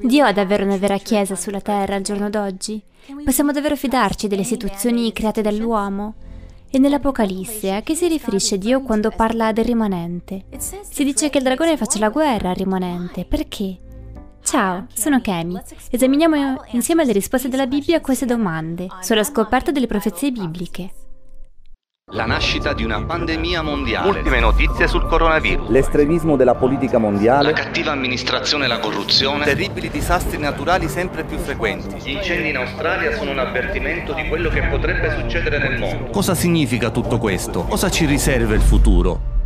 Dio ha davvero una vera Chiesa sulla terra al giorno d'oggi? Possiamo davvero fidarci delle istituzioni create dall'uomo? E nell'Apocalisse a che si riferisce Dio quando parla del rimanente? Si dice che il dragone faccia la guerra al rimanente. Perché? Ciao, sono Kemi. Esaminiamo insieme le risposte della Bibbia a queste domande sulla scoperta delle profezie bibliche. La nascita di una pandemia mondiale. Ultime notizie sul coronavirus. L'estremismo della politica mondiale. La cattiva amministrazione e la corruzione. Terribili disastri naturali sempre più frequenti. Gli incendi in Australia sono un avvertimento di quello che potrebbe succedere nel mondo. Cosa significa tutto questo? Cosa ci riserva il futuro?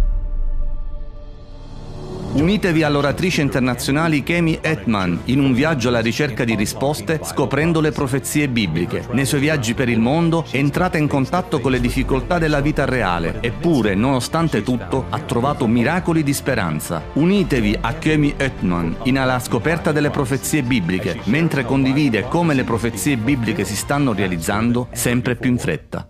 Unitevi all'oratrice internazionale Kemi Etman in un viaggio alla ricerca di risposte scoprendo le profezie bibliche. Nei suoi viaggi per il mondo entrate in contatto con le difficoltà della vita reale, eppure, nonostante tutto, ha trovato miracoli di speranza. Unitevi a Kemi Etman in alla scoperta delle profezie bibliche, mentre condivide come le profezie bibliche si stanno realizzando sempre più in fretta.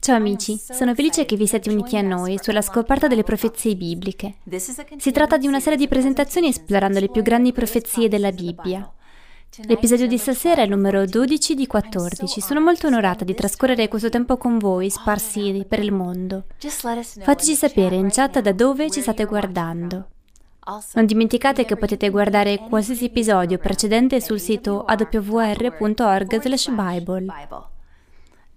Ciao amici, sono felice che vi siate uniti a noi sulla scoperta delle profezie bibliche. Si tratta di una serie di presentazioni esplorando le più grandi profezie della Bibbia. L'episodio di stasera è il numero 12 di 14. Sono molto onorata di trascorrere questo tempo con voi, sparsi per il mondo. Fateci sapere in chat da dove ci state guardando. Non dimenticate che potete guardare qualsiasi episodio precedente sul sito awr.org/bible.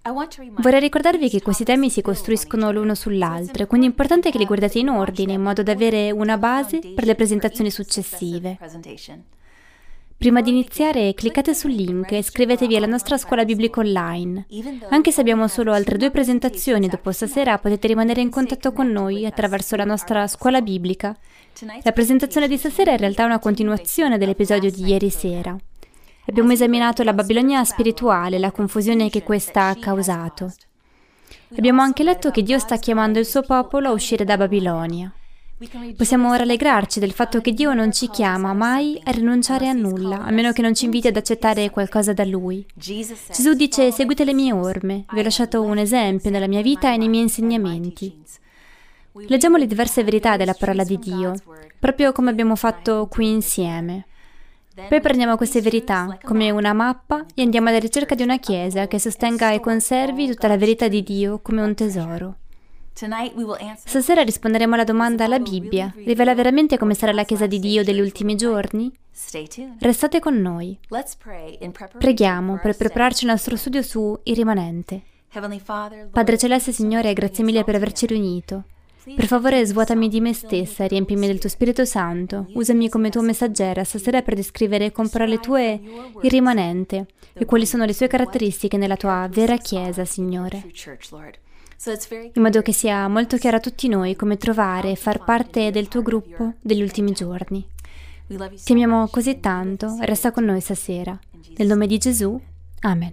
Vorrei ricordarvi che questi temi si costruiscono l'uno sull'altro, quindi è importante che li guardate in ordine, in modo da avere una base per le presentazioni successive. Prima di iniziare, cliccate sul link e iscrivetevi alla nostra scuola biblica online. Anche se abbiamo solo altre due presentazioni dopo stasera, potete rimanere in contatto con noi attraverso la nostra scuola biblica. La presentazione di stasera è in realtà una continuazione dell'episodio di ieri sera. Abbiamo esaminato la Babilonia spirituale, la confusione che questa ha causato. Abbiamo anche letto che Dio sta chiamando il suo popolo a uscire da Babilonia. Possiamo rallegrarci del fatto che Dio non ci chiama mai a rinunciare a nulla, a meno che non ci inviti ad accettare qualcosa da Lui. Gesù dice seguite le mie orme, vi ho lasciato un esempio nella mia vita e nei miei insegnamenti. Leggiamo le diverse verità della parola di Dio, proprio come abbiamo fatto qui insieme. Poi prendiamo queste verità come una mappa e andiamo alla ricerca di una chiesa che sostenga e conservi tutta la verità di Dio come un tesoro. Stasera risponderemo alla domanda la Bibbia rivela veramente come sarà la Chiesa di Dio degli ultimi giorni? Restate con noi. Preghiamo per prepararci il nostro studio su Il rimanente. Padre Celeste Signore, grazie mille per averci riunito. Per favore svuotami di me stessa, riempimi del tuo Spirito Santo, usami come tua messaggera stasera per descrivere con parole tue il rimanente e quali sono le sue caratteristiche nella tua vera Chiesa, Signore. In modo che sia molto chiaro a tutti noi come trovare e far parte del tuo gruppo degli ultimi giorni. Ti amiamo così tanto, resta con noi stasera. Nel nome di Gesù, Amen.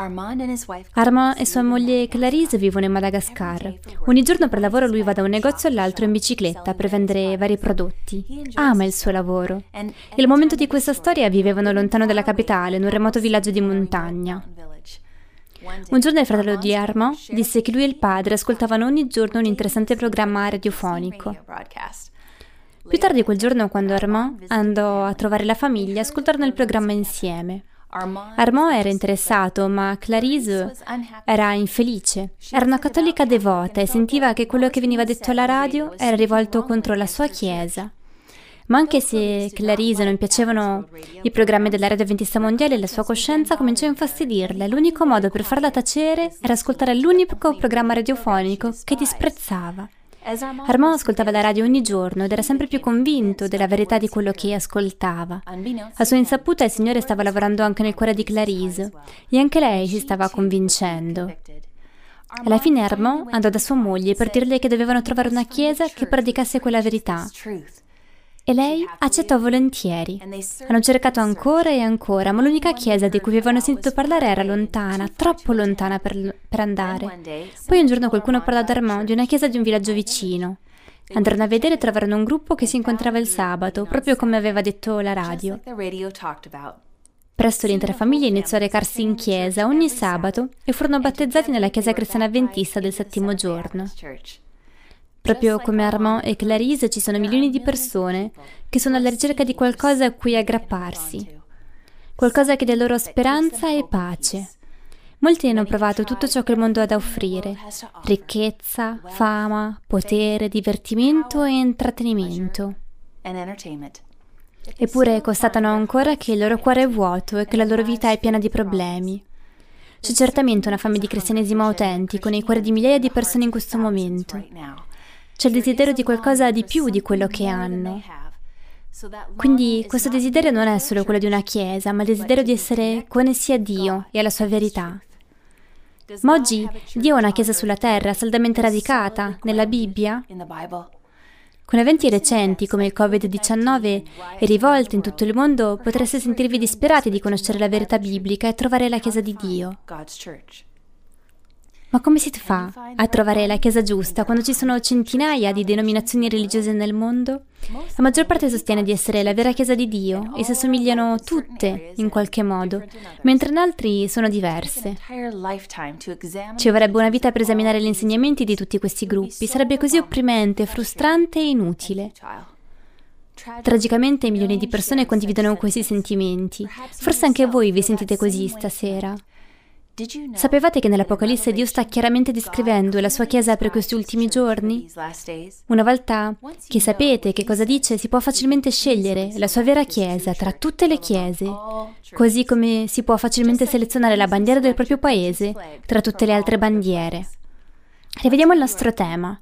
Armand e sua moglie Clarice vivono in Madagascar. Ogni giorno per lavoro lui va da un negozio all'altro in bicicletta per vendere vari prodotti. Ama il suo lavoro. Al momento di questa storia vivevano lontano dalla capitale, in un remoto villaggio di montagna. Un giorno il fratello di Armand disse che lui e il padre ascoltavano ogni giorno un interessante programma radiofonico. Più tardi quel giorno, quando Armand andò a trovare la famiglia, ascoltarono il programma insieme. Armand era interessato, ma Clarice era infelice. Era una cattolica devota e sentiva che quello che veniva detto alla radio era rivolto contro la sua chiesa. Ma anche se Clarice non piacevano i programmi della radio avventista mondiale, la sua coscienza cominciò a infastidirla. L'unico modo per farla tacere era ascoltare l'unico programma radiofonico che disprezzava. Armand ascoltava la radio ogni giorno ed era sempre più convinto della verità di quello che ascoltava. A sua insaputa il Signore stava lavorando anche nel cuore di Clarice e anche lei si stava convincendo. Alla fine Armand andò da sua moglie per dirle che dovevano trovare una chiesa che predicasse quella verità. E lei accettò volentieri. Hanno cercato ancora e ancora, ma l'unica chiesa di cui avevano sentito parlare era lontana, troppo lontana per, per andare. Poi un giorno qualcuno parlò ad Armand di una chiesa di un villaggio vicino. Andarono a vedere e trovarono un gruppo che si incontrava il sabato, proprio come aveva detto la radio. Presto l'intera famiglia iniziò a recarsi in chiesa ogni sabato e furono battezzati nella chiesa cristiana avventista del settimo giorno. Proprio come Armand e Clarice ci sono milioni di persone che sono alla ricerca di qualcosa a cui aggrapparsi, qualcosa che dia loro speranza e pace. Molti hanno provato tutto ciò che il mondo ha da offrire, ricchezza, fama, potere, divertimento e intrattenimento. Eppure constatano ancora che il loro cuore è vuoto e che la loro vita è piena di problemi. C'è certamente una fame di cristianesimo autentico nei cuori di migliaia di persone in questo momento. C'è il desiderio di qualcosa di più di quello che hanno. Quindi questo desiderio non è solo quello di una chiesa, ma il desiderio di essere connessi a Dio e alla sua verità. Ma oggi Dio ha una chiesa sulla terra saldamente radicata nella Bibbia? Con eventi recenti come il Covid-19 e rivolte in tutto il mondo, potreste sentirvi disperati di conoscere la verità biblica e trovare la Chiesa di Dio. Ma come si fa a trovare la Chiesa giusta quando ci sono centinaia di denominazioni religiose nel mondo? La maggior parte sostiene di essere la vera Chiesa di Dio e si assomigliano tutte in qualche modo, mentre in altri sono diverse. Ci vorrebbe una vita per esaminare gli insegnamenti di tutti questi gruppi, sarebbe così opprimente, frustrante e inutile. Tragicamente milioni di persone condividono questi sentimenti. Forse anche voi vi sentite così stasera. Sapevate che nell'Apocalisse Dio sta chiaramente descrivendo la sua Chiesa per questi ultimi giorni? Una volta che sapete che cosa dice, si può facilmente scegliere la sua vera Chiesa tra tutte le Chiese, così come si può facilmente selezionare la bandiera del proprio paese tra tutte le altre bandiere. Rivediamo il nostro tema.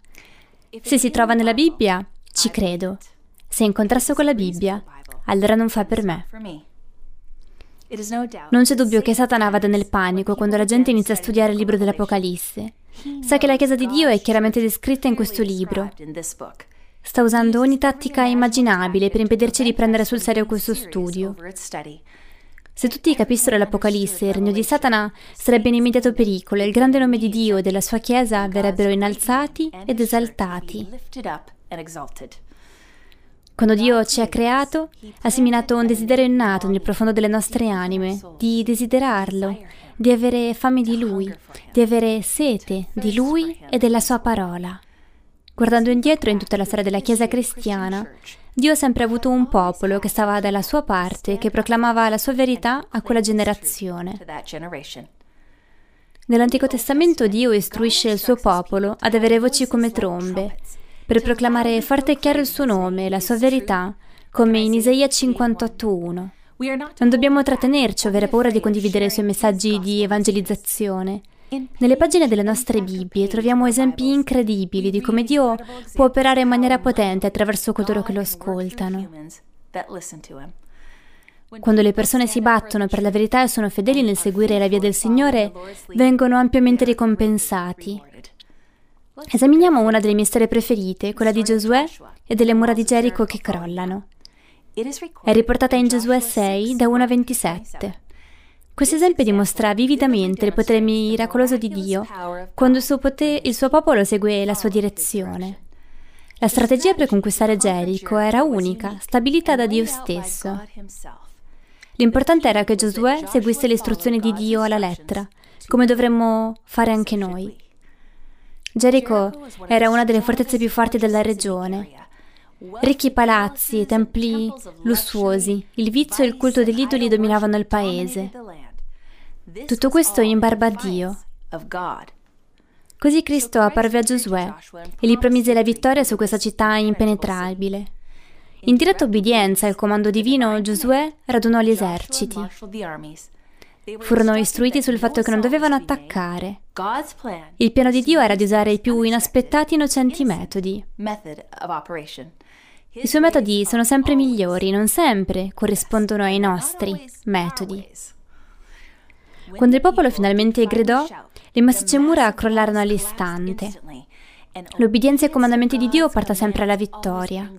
Se si trova nella Bibbia, ci credo. Se è in contrasto con la Bibbia, allora non fa per me. Non c'è dubbio che Satana vada nel panico quando la gente inizia a studiare il libro dell'Apocalisse. Sa che la Chiesa di Dio è chiaramente descritta in questo libro. Sta usando ogni tattica immaginabile per impedirci di prendere sul serio questo studio. Se tutti capissero l'Apocalisse, il regno di Satana sarebbe in immediato pericolo e il grande nome di Dio e della sua Chiesa verrebbero innalzati ed esaltati. Quando Dio ci ha creato, ha seminato un desiderio innato nel profondo delle nostre anime, di desiderarlo, di avere fame di Lui, di avere sete di Lui e della Sua parola. Guardando indietro in tutta la storia della Chiesa cristiana, Dio ha sempre avuto un popolo che stava dalla sua parte che proclamava la sua verità a quella generazione. Nell'Antico Testamento Dio istruisce il suo popolo ad avere voci come trombe per proclamare forte e chiaro il suo nome la sua verità, come in Isaia 58.1. Non dobbiamo trattenerci o avere paura di condividere i suoi messaggi di evangelizzazione. Nelle pagine delle nostre Bibbie troviamo esempi incredibili di come Dio può operare in maniera potente attraverso coloro che lo ascoltano. Quando le persone si battono per la verità e sono fedeli nel seguire la via del Signore, vengono ampiamente ricompensati. Esaminiamo una delle mie storie preferite, quella di Giosuè e delle mura di Gerico che crollano. È riportata in Giosuè 6, da 1 a 27. Questo esempio dimostra vividamente il potere miracoloso di Dio quando il suo, potere, il suo popolo segue la sua direzione. La strategia per conquistare Gerico era unica, stabilita da Dio stesso. L'importante era che Giosuè seguisse le istruzioni di Dio alla lettera, come dovremmo fare anche noi. Gerico era una delle fortezze più forti della regione. Ricchi palazzi, templi lussuosi, il vizio e il culto degli idoli dominavano il paese. Tutto questo in barba a Dio. Così Cristo apparve a Giosuè e gli promise la vittoria su questa città impenetrabile. In diretta obbedienza al comando divino, Giosuè radunò gli eserciti. Furono istruiti sul fatto che non dovevano attaccare. Il piano di Dio era di usare i più inaspettati e innocenti metodi. I suoi metodi sono sempre migliori, non sempre corrispondono ai nostri metodi. Quando il popolo finalmente gridò, le massicce mura crollarono all'istante. L'obbedienza ai comandamenti di Dio porta sempre alla vittoria.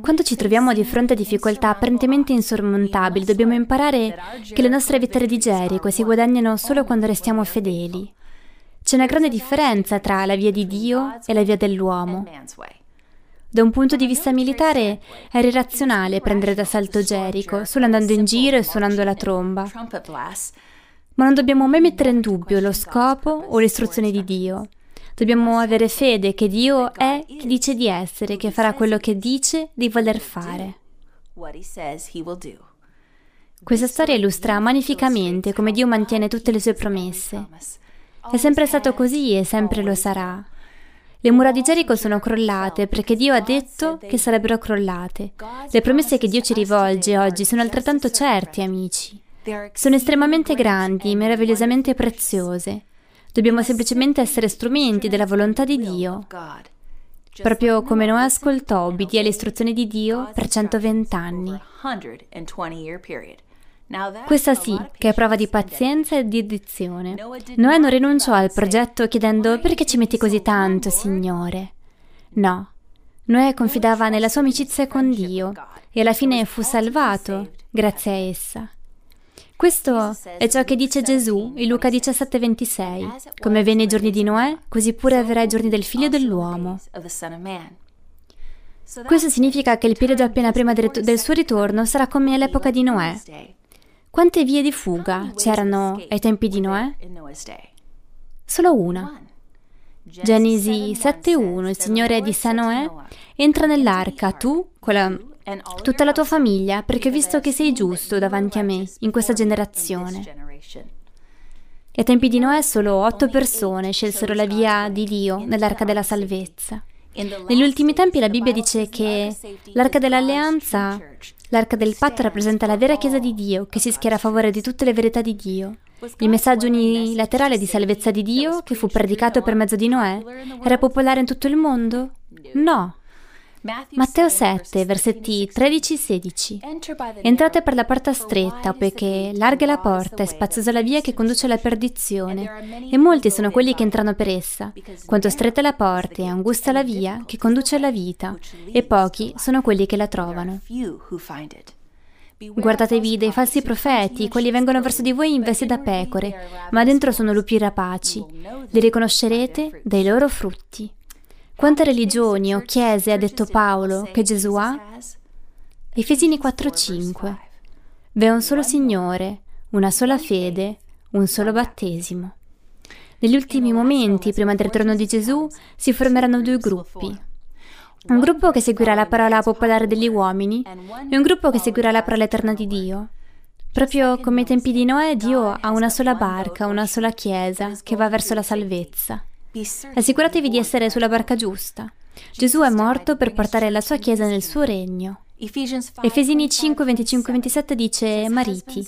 Quando ci troviamo di fronte a difficoltà apparentemente insormontabili, dobbiamo imparare che le nostre vittorie di Gerico si guadagnano solo quando restiamo fedeli. C'è una grande differenza tra la via di Dio e la via dell'uomo. Da un punto di vista militare era irrazionale prendere d'assalto Gerico solo andando in giro e suonando la tromba. Ma non dobbiamo mai mettere in dubbio lo scopo o l'istruzione di Dio. Dobbiamo avere fede che Dio è chi dice di essere, che farà quello che dice di voler fare. Questa storia illustra magnificamente come Dio mantiene tutte le sue promesse. È sempre stato così e sempre lo sarà. Le mura di Gerico sono crollate perché Dio ha detto che sarebbero crollate. Le promesse che Dio ci rivolge oggi sono altrettanto certe, amici. Sono estremamente grandi, meravigliosamente preziose. Dobbiamo semplicemente essere strumenti della volontà di Dio. Proprio come Noè ascoltò, obbedì alle istruzioni di Dio per 120 anni. Questa sì, che è prova di pazienza e di dedizione. Noè non rinunciò al progetto chiedendo perché ci metti così tanto, Signore? No. Noè confidava nella sua amicizia con Dio e alla fine fu salvato grazie a essa. Questo è ciò che dice Gesù in Luca 17:26. Come venne i giorni di Noè, così pure avverrà i giorni del figlio dell'uomo. Questo significa che il periodo appena prima del suo ritorno sarà come all'epoca di Noè. Quante vie di fuga c'erano ai tempi di Noè? Solo una. Genesi 7.1 Il Signore disse a Noè Entra nell'arca, tu, la, tutta la tua famiglia, perché ho visto che sei giusto davanti a me in questa generazione. Ai tempi di Noè solo otto persone scelsero la via di Dio nell'arca della salvezza. Negli ultimi tempi la Bibbia dice che l'arca dell'alleanza L'arca del patto rappresenta la vera Chiesa di Dio che si schiera a favore di tutte le verità di Dio. Il messaggio unilaterale di salvezza di Dio, che fu predicato per mezzo di Noè, era popolare in tutto il mondo? No. Matteo 7, versetti 13-16. Entrate per la porta stretta, poiché larga è la porta e spaziosa la via che conduce alla perdizione, e molti sono quelli che entrano per essa. Quanto stretta è la porta e angusta la via che conduce alla vita, e pochi sono quelli che la trovano. Guardatevi dei falsi profeti, quelli vengono verso di voi investi da pecore, ma dentro sono lupi rapaci. Li riconoscerete dai loro frutti. Quante religioni o chiese ha detto Paolo che Gesù ha? Efesini 4:5. V'è un solo Signore, una sola fede, un solo battesimo. Negli ultimi momenti, prima del ritorno di Gesù, si formeranno due gruppi. Un gruppo che seguirà la parola popolare degli uomini e un gruppo che seguirà la parola eterna di Dio. Proprio come ai tempi di Noè, Dio ha una sola barca, una sola chiesa che va verso la salvezza. Assicuratevi di essere sulla barca giusta. Gesù è morto per portare la sua Chiesa nel suo regno. Efesini 5, 25 27 dice Mariti,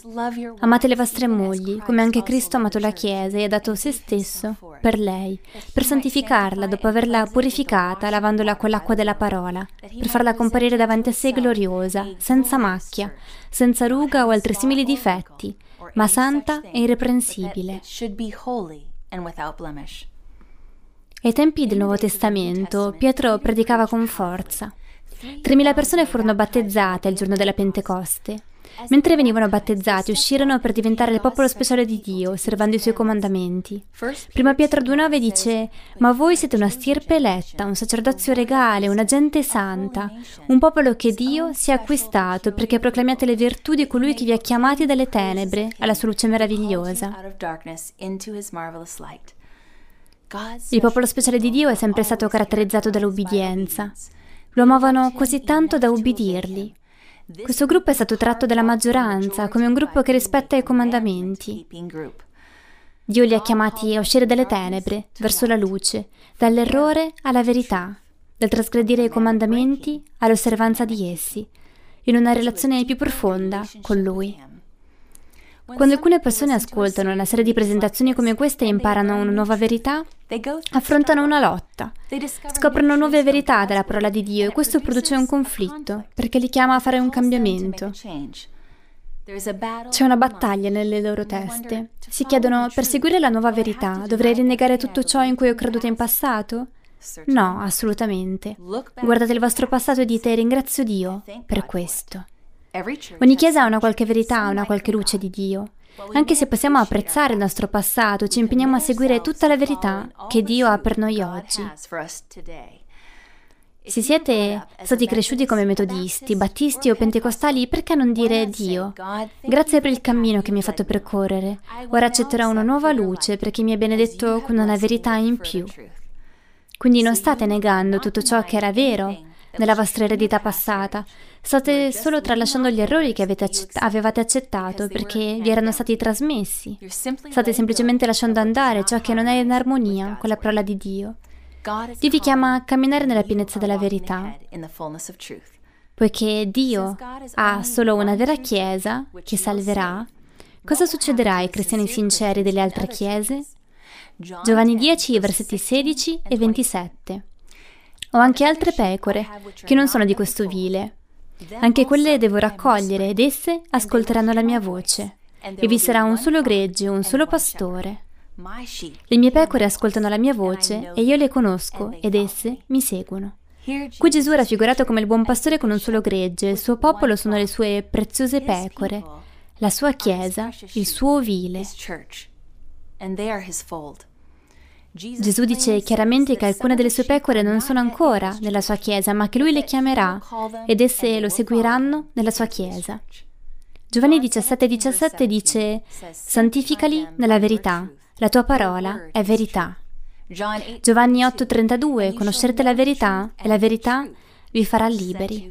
amate le vostre mogli, come anche Cristo ha amato la Chiesa e ha dato se stesso per lei, per santificarla dopo averla purificata lavandola con l'acqua della parola, per farla comparire davanti a sé gloriosa, senza macchia, senza ruga o altri simili difetti, ma santa e irreprensibile. Ai tempi del Nuovo Testamento Pietro predicava con forza. 3.000 persone furono battezzate il giorno della Pentecoste. Mentre venivano battezzati, uscirono per diventare il popolo speciale di Dio, osservando i suoi comandamenti. Prima Pietro 2,9 dice: Ma voi siete una stirpe eletta, un sacerdozio regale, una gente santa, un popolo che Dio si è acquistato perché proclamiate le virtù di colui che vi ha chiamati dalle tenebre alla sua luce meravigliosa. Il popolo speciale di Dio è sempre stato caratterizzato dall'ubbidienza. Lo amavano così tanto da ubbidirgli. Questo gruppo è stato tratto dalla maggioranza come un gruppo che rispetta i comandamenti. Dio li ha chiamati a uscire dalle tenebre, verso la luce, dall'errore alla verità, dal trasgredire i comandamenti all'osservanza di essi, in una relazione più profonda con Lui. Quando alcune persone ascoltano una serie di presentazioni come queste e imparano una nuova verità, affrontano una lotta, scoprono nuove verità della parola di Dio e questo produce un conflitto, perché li chiama a fare un cambiamento. C'è una battaglia nelle loro teste. Si chiedono, per seguire la nuova verità, dovrei rinnegare tutto ciò in cui ho creduto in passato? No, assolutamente. Guardate il vostro passato e dite ringrazio Dio per questo. Ogni chiesa ha una qualche verità, una qualche luce di Dio. Anche se possiamo apprezzare il nostro passato, ci impegniamo a seguire tutta la verità che Dio ha per noi oggi. Se siete stati cresciuti come metodisti, battisti o pentecostali, perché non dire Dio? Grazie per il cammino che mi hai fatto percorrere. Ora accetterò una nuova luce perché mi hai benedetto con una verità in più. Quindi non state negando tutto ciò che era vero nella vostra eredità passata, state solo tralasciando gli errori che accett- avevate accettato perché vi erano stati trasmessi. State semplicemente lasciando andare ciò che non è in armonia con la parola di Dio. Dio vi chiama a camminare nella pienezza della verità. Poiché Dio ha solo una vera Chiesa che salverà, cosa succederà ai cristiani sinceri delle altre chiese? Giovanni 10, versetti 16 e 27. Ho anche altre pecore che non sono di questo vile. Anche quelle devo raccogliere ed esse ascolteranno la mia voce. E vi sarà un solo gregge, un solo pastore. Le mie pecore ascoltano la mia voce e io le conosco ed esse mi seguono. Qui Gesù è raffigurato come il buon pastore con un solo gregge, il suo popolo sono le sue preziose pecore, la sua chiesa, il suo ovile. Gesù dice chiaramente che alcune delle sue pecore non sono ancora nella sua chiesa, ma che lui le chiamerà ed esse lo seguiranno nella sua chiesa. Giovanni 17,17 17 dice: Santificali nella verità. La tua parola è verità. Giovanni 8:32 Conoscerete la verità e la verità vi farà liberi.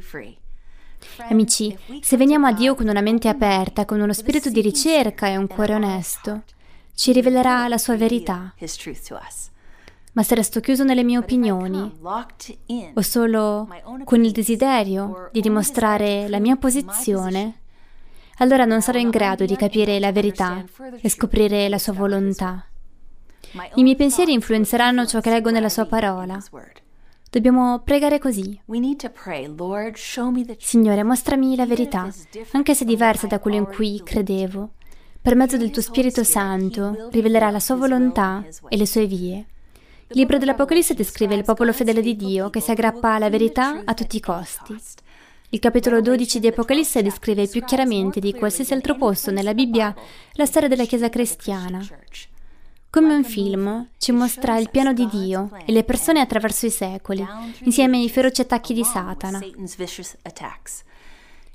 Amici, se veniamo a Dio con una mente aperta, con uno spirito di ricerca e un cuore onesto, ci rivelerà la sua verità. Ma se resto chiuso nelle mie opinioni o solo con il desiderio di dimostrare la mia posizione, allora non sarò in grado di capire la verità e scoprire la sua volontà. I miei pensieri influenzeranno ciò che leggo nella sua parola. Dobbiamo pregare così. Signore, mostrami la verità, anche se diversa da quello in cui credevo. Per mezzo del tuo Spirito Santo rivelerà la sua volontà e le sue vie. Il libro dell'Apocalisse descrive il popolo fedele di Dio che si aggrappa alla verità a tutti i costi. Il capitolo 12 di Apocalisse descrive più chiaramente di qualsiasi altro posto nella Bibbia la storia della Chiesa cristiana. Come un film, ci mostra il piano di Dio e le persone attraverso i secoli, insieme ai feroci attacchi di Satana.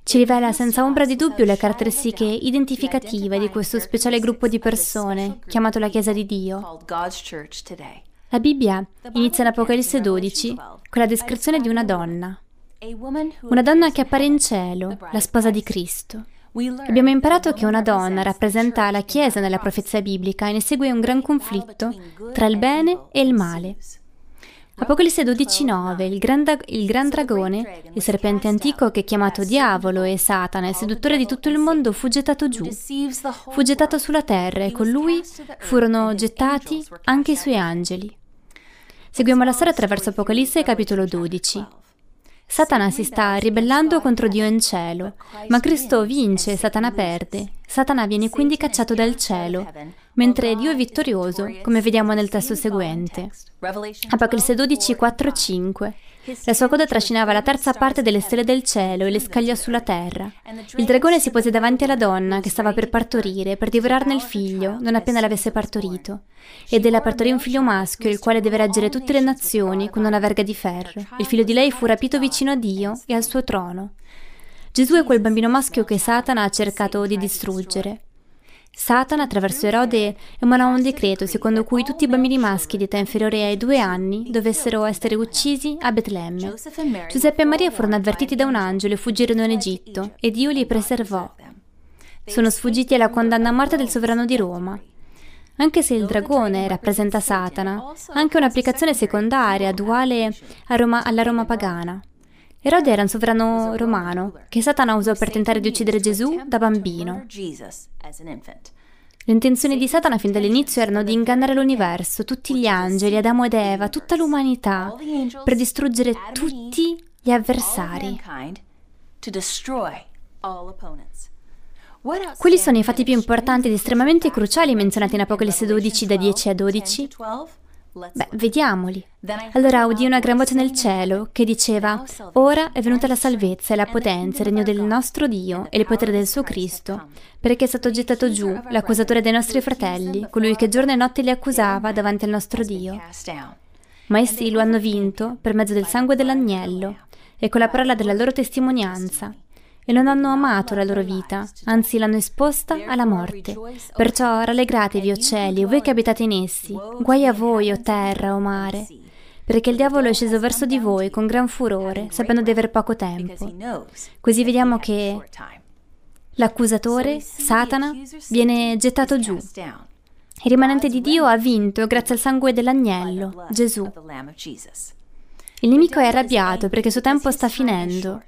Ci rivela senza ombra di dubbio le caratteristiche identificative di questo speciale gruppo di persone, chiamato la Chiesa di Dio. La Bibbia inizia in Apocalisse 12 con la descrizione di una donna, una donna che appare in cielo, la sposa di Cristo. Abbiamo imparato che una donna rappresenta la Chiesa nella profezia biblica e ne segue un gran conflitto tra il bene e il male. Apocalisse 12.9 il, gran il gran dragone, il serpente antico che è chiamato diavolo e Satana, il seduttore di tutto il mondo, fu gettato giù. Fu gettato sulla terra e con lui furono gettati anche i suoi angeli. Seguiamo la storia attraverso Apocalisse capitolo 12. Satana si sta ribellando contro Dio in cielo, ma Cristo vince e Satana perde. Satana viene quindi cacciato dal cielo, mentre Dio è vittorioso, come vediamo nel testo seguente. Apocalisse 12, 4, 5. La sua coda trascinava la terza parte delle stelle del cielo e le scagliò sulla terra. Il dragone si pose davanti alla donna che stava per partorire, per divorarne il figlio, non appena l'avesse partorito. Ed ella partorì un figlio maschio, il quale deve reggere tutte le nazioni con una verga di ferro. Il figlio di lei fu rapito vicino a Dio e al suo trono. Gesù è quel bambino maschio che Satana ha cercato di distruggere. Satana, attraverso Erode, emanò un decreto secondo cui tutti i bambini maschi di età inferiore ai due anni dovessero essere uccisi a Betlemme. Giuseppe e Maria furono avvertiti da un angelo e fuggirono in Egitto, e Dio li preservò. Sono sfuggiti alla condanna a morte del sovrano di Roma. Anche se il dragone rappresenta Satana, anche un'applicazione secondaria, duale Roma, alla Roma pagana. Erode era un sovrano romano che Satana usò per tentare di uccidere Gesù da bambino. Le intenzioni di Satana fin dall'inizio erano di ingannare l'universo, tutti gli angeli, Adamo ed Eva, tutta l'umanità, per distruggere tutti gli avversari. Quali sono i fatti più importanti ed estremamente cruciali menzionati in Apocalisse 12 da 10 a 12? Beh, vediamoli. Allora udì una gran voce nel cielo che diceva, Ora è venuta la salvezza e la potenza, il regno del nostro Dio e il potere del suo Cristo, perché è stato gettato giù l'accusatore dei nostri fratelli, colui che giorno e notte li accusava davanti al nostro Dio. ma essi lo hanno vinto per mezzo del sangue dell'agnello e con la parola della loro testimonianza e non hanno amato la loro vita, anzi l'hanno esposta alla morte. Perciò rallegratevi, o cieli, o voi che abitate in essi, guai a voi, o terra, o mare, perché il diavolo è sceso verso di voi con gran furore, sapendo di aver poco tempo. Così vediamo che l'accusatore, Satana, viene gettato giù. Il rimanente di Dio ha vinto grazie al sangue dell'agnello, Gesù. Il nemico è arrabbiato perché il suo tempo sta finendo.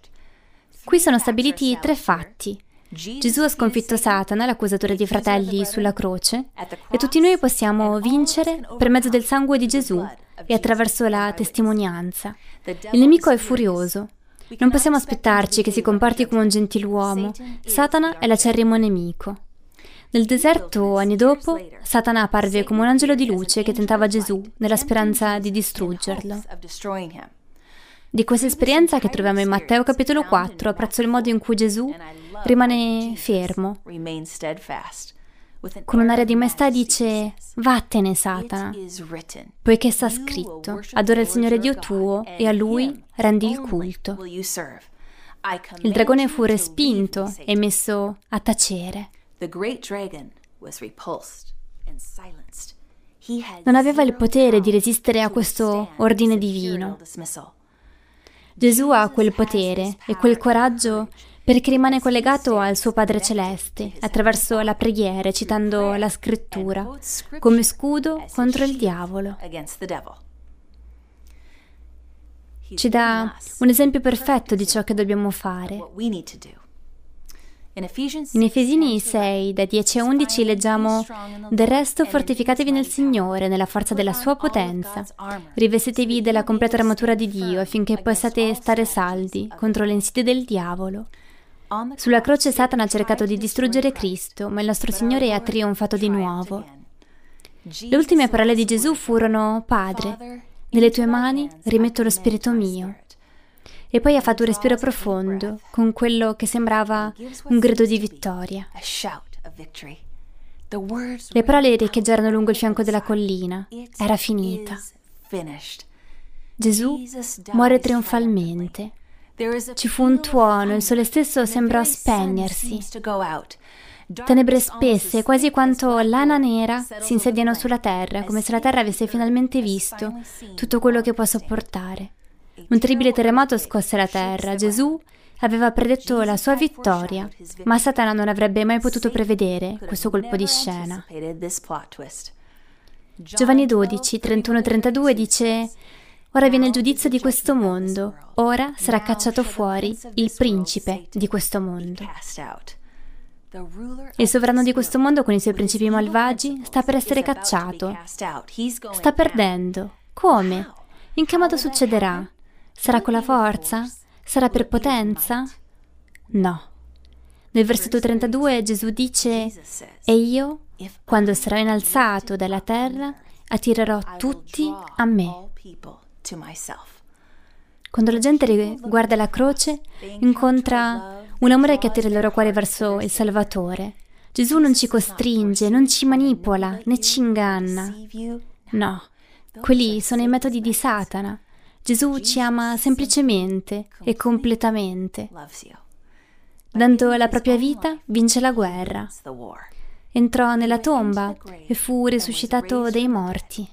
Qui sono stabiliti tre fatti. Gesù ha sconfitto Satana, l'accusatore dei fratelli, sulla croce e tutti noi possiamo vincere per mezzo del sangue di Gesù e attraverso la testimonianza. Il nemico è furioso. Non possiamo aspettarci che si comporti come un gentiluomo. Satana è l'acerrimo nemico. Nel deserto, anni dopo, Satana apparve come un angelo di luce che tentava Gesù nella speranza di distruggerlo. Di questa esperienza che troviamo in Matteo capitolo 4 apprezzo il modo in cui Gesù rimane fermo. Con un'aria di maestà dice, vattene Satana, poiché sta scritto, adora il Signore Dio tuo e a Lui rendi il culto. Il dragone fu respinto e messo a tacere. Non aveva il potere di resistere a questo ordine divino. Gesù ha quel potere e quel coraggio perché rimane collegato al suo Padre Celeste attraverso la preghiera, citando la scrittura, come scudo contro il diavolo. Ci dà un esempio perfetto di ciò che dobbiamo fare. In Efesini 6, da 10 a 11 leggiamo Del resto fortificatevi nel Signore, nella forza della sua potenza. Rivestitevi della completa armatura di Dio affinché possiate stare saldi contro le insidie del diavolo. Sulla croce Satana ha cercato di distruggere Cristo, ma il nostro Signore ha trionfato di nuovo. Le ultime parole di Gesù furono Padre, nelle tue mani rimetto lo spirito mio e poi ha fatto un respiro profondo con quello che sembrava un grido di vittoria. Le parole riecheggiarono lungo il fianco della collina. Era finita. Gesù muore trionfalmente. Ci fu un tuono, il sole stesso sembrò spegnersi. Tenebre spesse, quasi quanto lana nera, si insediano sulla terra, come se la terra avesse finalmente visto tutto quello che può sopportare. Un terribile terremoto scosse la terra. Gesù aveva predetto la sua vittoria, ma Satana non avrebbe mai potuto prevedere questo colpo di scena. Giovanni 12, 31-32 dice Ora viene il giudizio di questo mondo, ora sarà cacciato fuori il principe di questo mondo. Il sovrano di questo mondo con i suoi principi malvagi sta per essere cacciato. Sta perdendo. Come? In che modo succederà? Sarà con la forza? Sarà per potenza? No. Nel versetto 32 Gesù dice, e io, quando sarò innalzato dalla terra, attirerò tutti a me. Quando la gente guarda la croce, incontra un amore che attira il loro cuore verso il Salvatore. Gesù non ci costringe, non ci manipola, né ci inganna. No, quelli sono i metodi di Satana. Gesù ci ama semplicemente e completamente. Dando la propria vita, vince la guerra. Entrò nella tomba e fu risuscitato dai morti.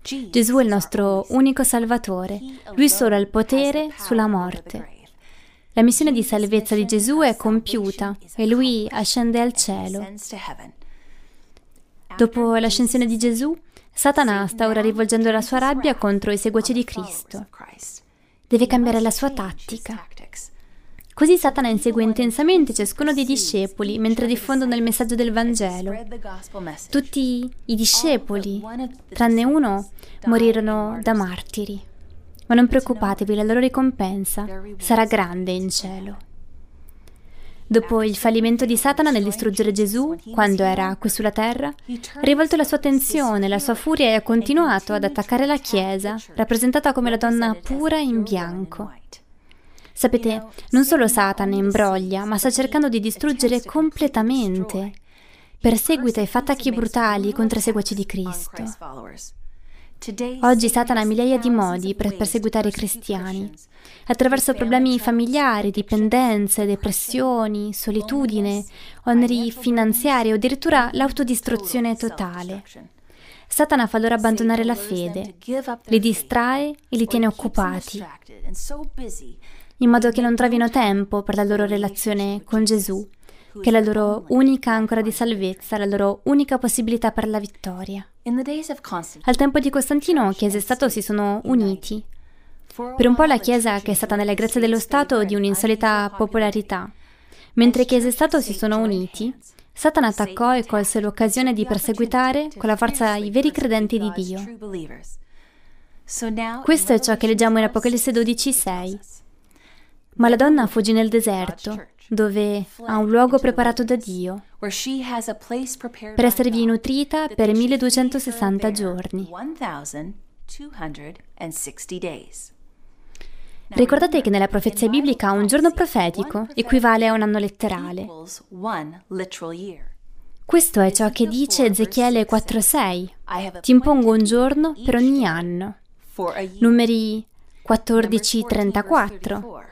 Gesù è il nostro unico Salvatore. Lui solo ha il potere sulla morte. La missione di salvezza di Gesù è compiuta e lui ascende al cielo. Dopo l'ascensione di Gesù, Satana sta ora rivolgendo la sua rabbia contro i seguaci di Cristo. Deve cambiare la sua tattica. Così Satana insegue intensamente ciascuno dei discepoli mentre diffondono il messaggio del Vangelo. Tutti i discepoli, tranne uno, morirono da martiri. Ma non preoccupatevi, la loro ricompensa sarà grande in cielo. Dopo il fallimento di Satana nel distruggere Gesù, quando era qui sulla terra, ha rivolto la sua attenzione, la sua furia e ha continuato ad attaccare la Chiesa, rappresentata come la donna pura in bianco. Sapete, non solo Satana imbroglia, ma sta cercando di distruggere completamente. Perseguita e fa attacchi brutali contro i seguaci di Cristo. Oggi Satana ha migliaia di modi per perseguitare i cristiani, attraverso problemi familiari, dipendenze, depressioni, solitudine, oneri finanziari o addirittura l'autodistruzione totale. Satana fa loro abbandonare la fede, li distrae e li tiene occupati, in modo che non trovino tempo per la loro relazione con Gesù, che è la loro unica ancora di salvezza, la loro unica possibilità per la vittoria. Al tempo di Costantino Chiesa e Stato si sono uniti. Per un po' la Chiesa, che è stata nelle grazie dello Stato di un'insolita popolarità, mentre Chiesa e Stato si sono uniti, Satana attaccò e colse l'occasione di perseguitare con la forza i veri credenti di Dio. Questo è ciò che leggiamo in Apocalisse 12:6. Ma la donna fuggì nel deserto, dove ha un luogo preparato da Dio, per esservi nutrita per 1260 giorni. Ricordate che nella profezia biblica un giorno profetico equivale a un anno letterale. Questo è ciò che dice Ezechiele 4:6. Ti impongo un giorno per ogni anno. Numeri 14:34.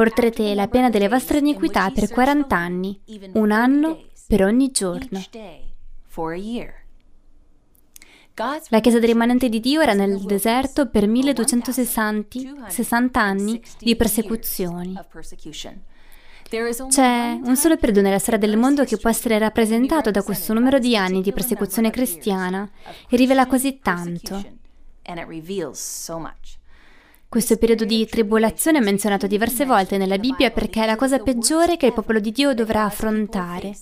Porterete la pena delle vostre iniquità per 40 anni, un anno per ogni giorno. La Chiesa del rimanente di Dio era nel deserto per 1260 anni di persecuzioni. C'è un solo periodo nella storia del mondo che può essere rappresentato da questo numero di anni di persecuzione cristiana e rivela così tanto. Questo periodo di tribolazione è menzionato diverse volte nella Bibbia perché è la cosa peggiore che il popolo di Dio dovrà affrontare.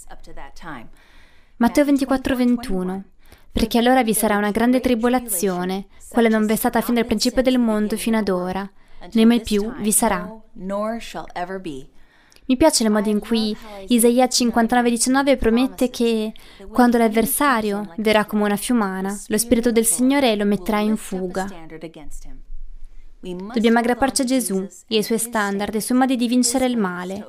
Matteo 24:21 perché allora vi sarà una grande tribolazione, quale non vi è stata fin dal principio del mondo fino ad ora, né mai più vi sarà. Mi piace il modo in cui Isaia 59,19 promette che quando l'avversario verrà come una fiumana, lo Spirito del Signore lo metterà in fuga. Dobbiamo aggrapparci a Gesù e ai suoi standard e ai suoi modi di vincere il male.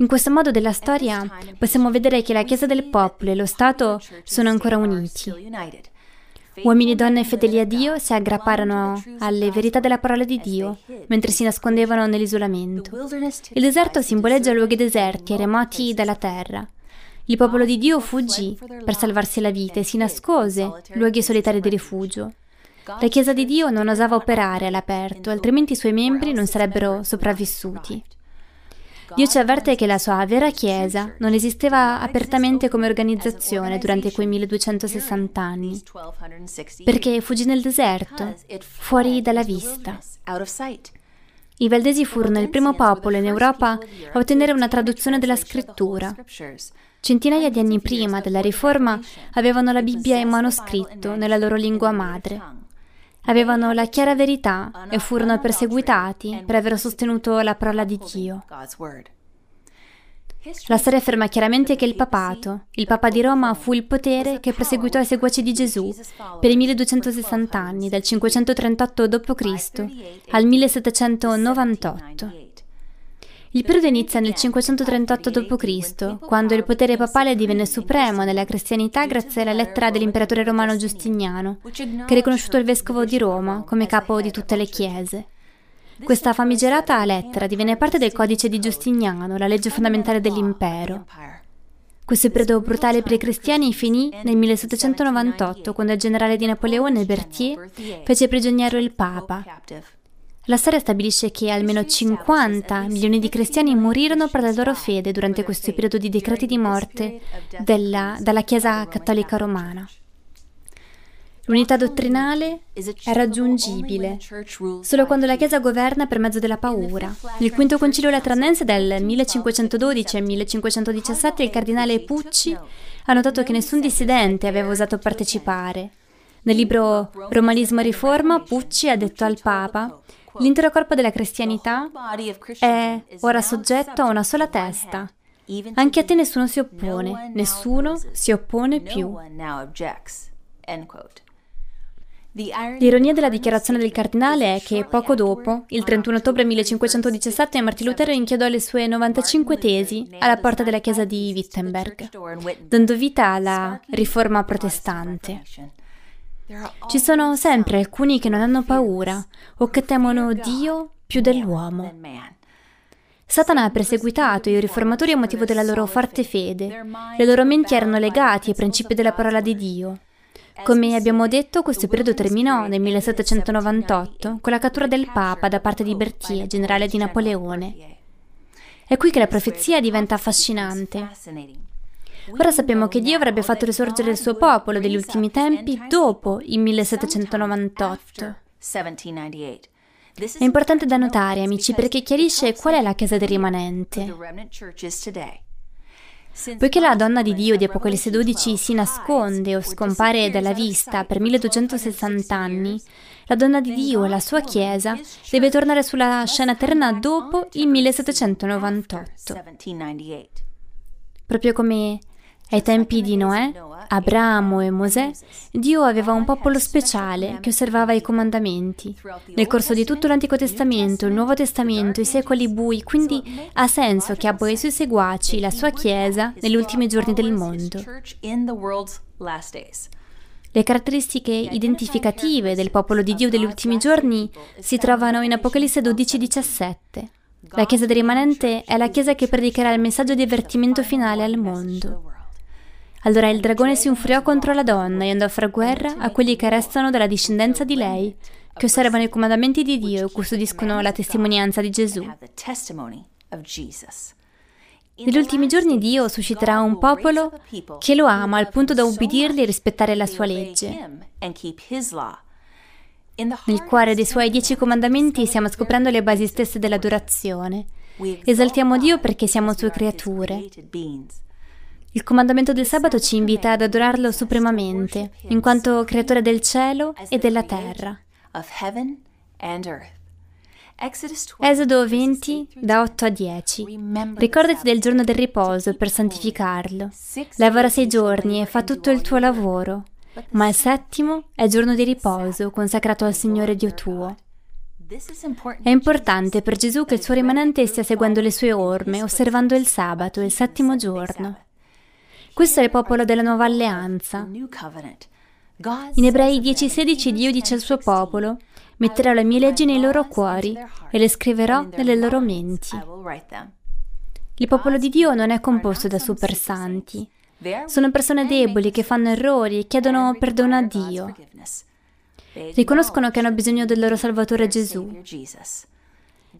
In questo modo della storia possiamo vedere che la Chiesa del popolo e lo Stato sono ancora uniti. Uomini e donne fedeli a Dio si aggrapparono alle verità della parola di Dio mentre si nascondevano nell'isolamento. Il deserto simboleggia luoghi deserti e remoti dalla terra. Il popolo di Dio fuggì per salvarsi la vita e si nascose luoghi solitari di rifugio. La Chiesa di Dio non osava operare all'aperto, altrimenti i suoi membri non sarebbero sopravvissuti. Dio ci avverte che la sua vera Chiesa non esisteva apertamente come organizzazione durante quei 1260 anni, perché fuggì nel deserto, fuori dalla vista. I Valdesi furono il primo popolo in Europa a ottenere una traduzione della scrittura. Centinaia di anni prima della Riforma avevano la Bibbia in manoscritto nella loro lingua madre avevano la chiara verità e furono perseguitati per aver sostenuto la parola di Dio. La storia afferma chiaramente che il papato, il Papa di Roma, fu il potere che perseguitò i seguaci di Gesù per i 1260 anni, dal 538 d.C. al 1798. Il periodo inizia nel 538 d.C., quando il potere papale divenne supremo nella cristianità grazie alla lettera dell'imperatore romano Giustiniano, che riconosciuto il vescovo di Roma come capo di tutte le chiese. Questa famigerata lettera divenne parte del codice di Giustiniano, la legge fondamentale dell'impero. Questo periodo brutale per i cristiani finì nel 1798, quando il generale di Napoleone, Berthier, fece prigioniero il Papa, la storia stabilisce che almeno 50 milioni di cristiani morirono per la loro fede durante questo periodo di decreti di morte della, dalla Chiesa cattolica romana. L'unità dottrinale è raggiungibile solo quando la Chiesa governa per mezzo della paura. Nel quinto concilio latranense del 1512 e 1517 il cardinale Pucci ha notato che nessun dissidente aveva osato partecipare. Nel libro Romanismo e Riforma, Pucci ha detto al Papa L'intero corpo della cristianità è ora soggetto a una sola testa. Anche a te nessuno si oppone, nessuno si oppone più. L'ironia della dichiarazione del cardinale è che poco dopo, il 31 ottobre 1517, Martin Lutero inchiodò le sue 95 tesi alla porta della chiesa di Wittenberg, dando vita alla riforma protestante. Ci sono sempre alcuni che non hanno paura o che temono Dio più dell'uomo. Satana ha perseguitato i riformatori a motivo della loro forte fede. Le loro menti erano legati ai principi della parola di Dio. Come abbiamo detto, questo periodo terminò nel 1798 con la cattura del Papa da parte di Berthier, generale di Napoleone. È qui che la profezia diventa affascinante. Ora sappiamo che Dio avrebbe fatto risorgere il suo popolo degli ultimi tempi dopo il 1798. È importante da notare, amici, perché chiarisce qual è la Chiesa del rimanente. Poiché la donna di Dio di Apocalisse 12 si nasconde o scompare dalla vista per 1260 anni, la donna di Dio e la sua Chiesa deve tornare sulla scena terrena dopo il 1798. Proprio come ai tempi di Noè, Abramo e Mosè, Dio aveva un popolo speciale che osservava i comandamenti. Nel corso di tutto l'Antico Testamento, il Nuovo Testamento, i secoli bui, quindi ha senso che abbia i suoi seguaci, la sua Chiesa, negli ultimi giorni del mondo. Le caratteristiche identificative del popolo di Dio degli ultimi giorni si trovano in Apocalisse 12-17. La Chiesa del rimanente è la Chiesa che predicherà il messaggio di avvertimento finale al mondo. Allora il dragone si infuriò contro la donna e andò a far guerra a quelli che restano dalla discendenza di lei, che osservano i comandamenti di Dio e custodiscono la testimonianza di Gesù. Negli ultimi giorni Dio susciterà un popolo che lo ama al punto da ubbidirgli e rispettare la sua legge. Nel cuore dei suoi dieci comandamenti stiamo scoprendo le basi stesse dell'adorazione. Esaltiamo Dio perché siamo sue creature. Il comandamento del sabato ci invita ad adorarlo supremamente, in quanto creatore del cielo e della terra. Esodo 20, da 8 a 10. Ricordati del giorno del riposo per santificarlo. Lavora sei giorni e fa tutto il tuo lavoro, ma il settimo è giorno di riposo consacrato al Signore Dio tuo. È importante per Gesù che il suo rimanente stia seguendo le sue orme, osservando il sabato, il settimo giorno. Questo è il popolo della nuova alleanza. In Ebrei 10:16 Dio dice al suo popolo, metterò le mie leggi nei loro cuori e le scriverò nelle loro menti. Il popolo di Dio non è composto da super santi. Sono persone deboli che fanno errori e chiedono perdono a Dio. Riconoscono che hanno bisogno del loro Salvatore Gesù.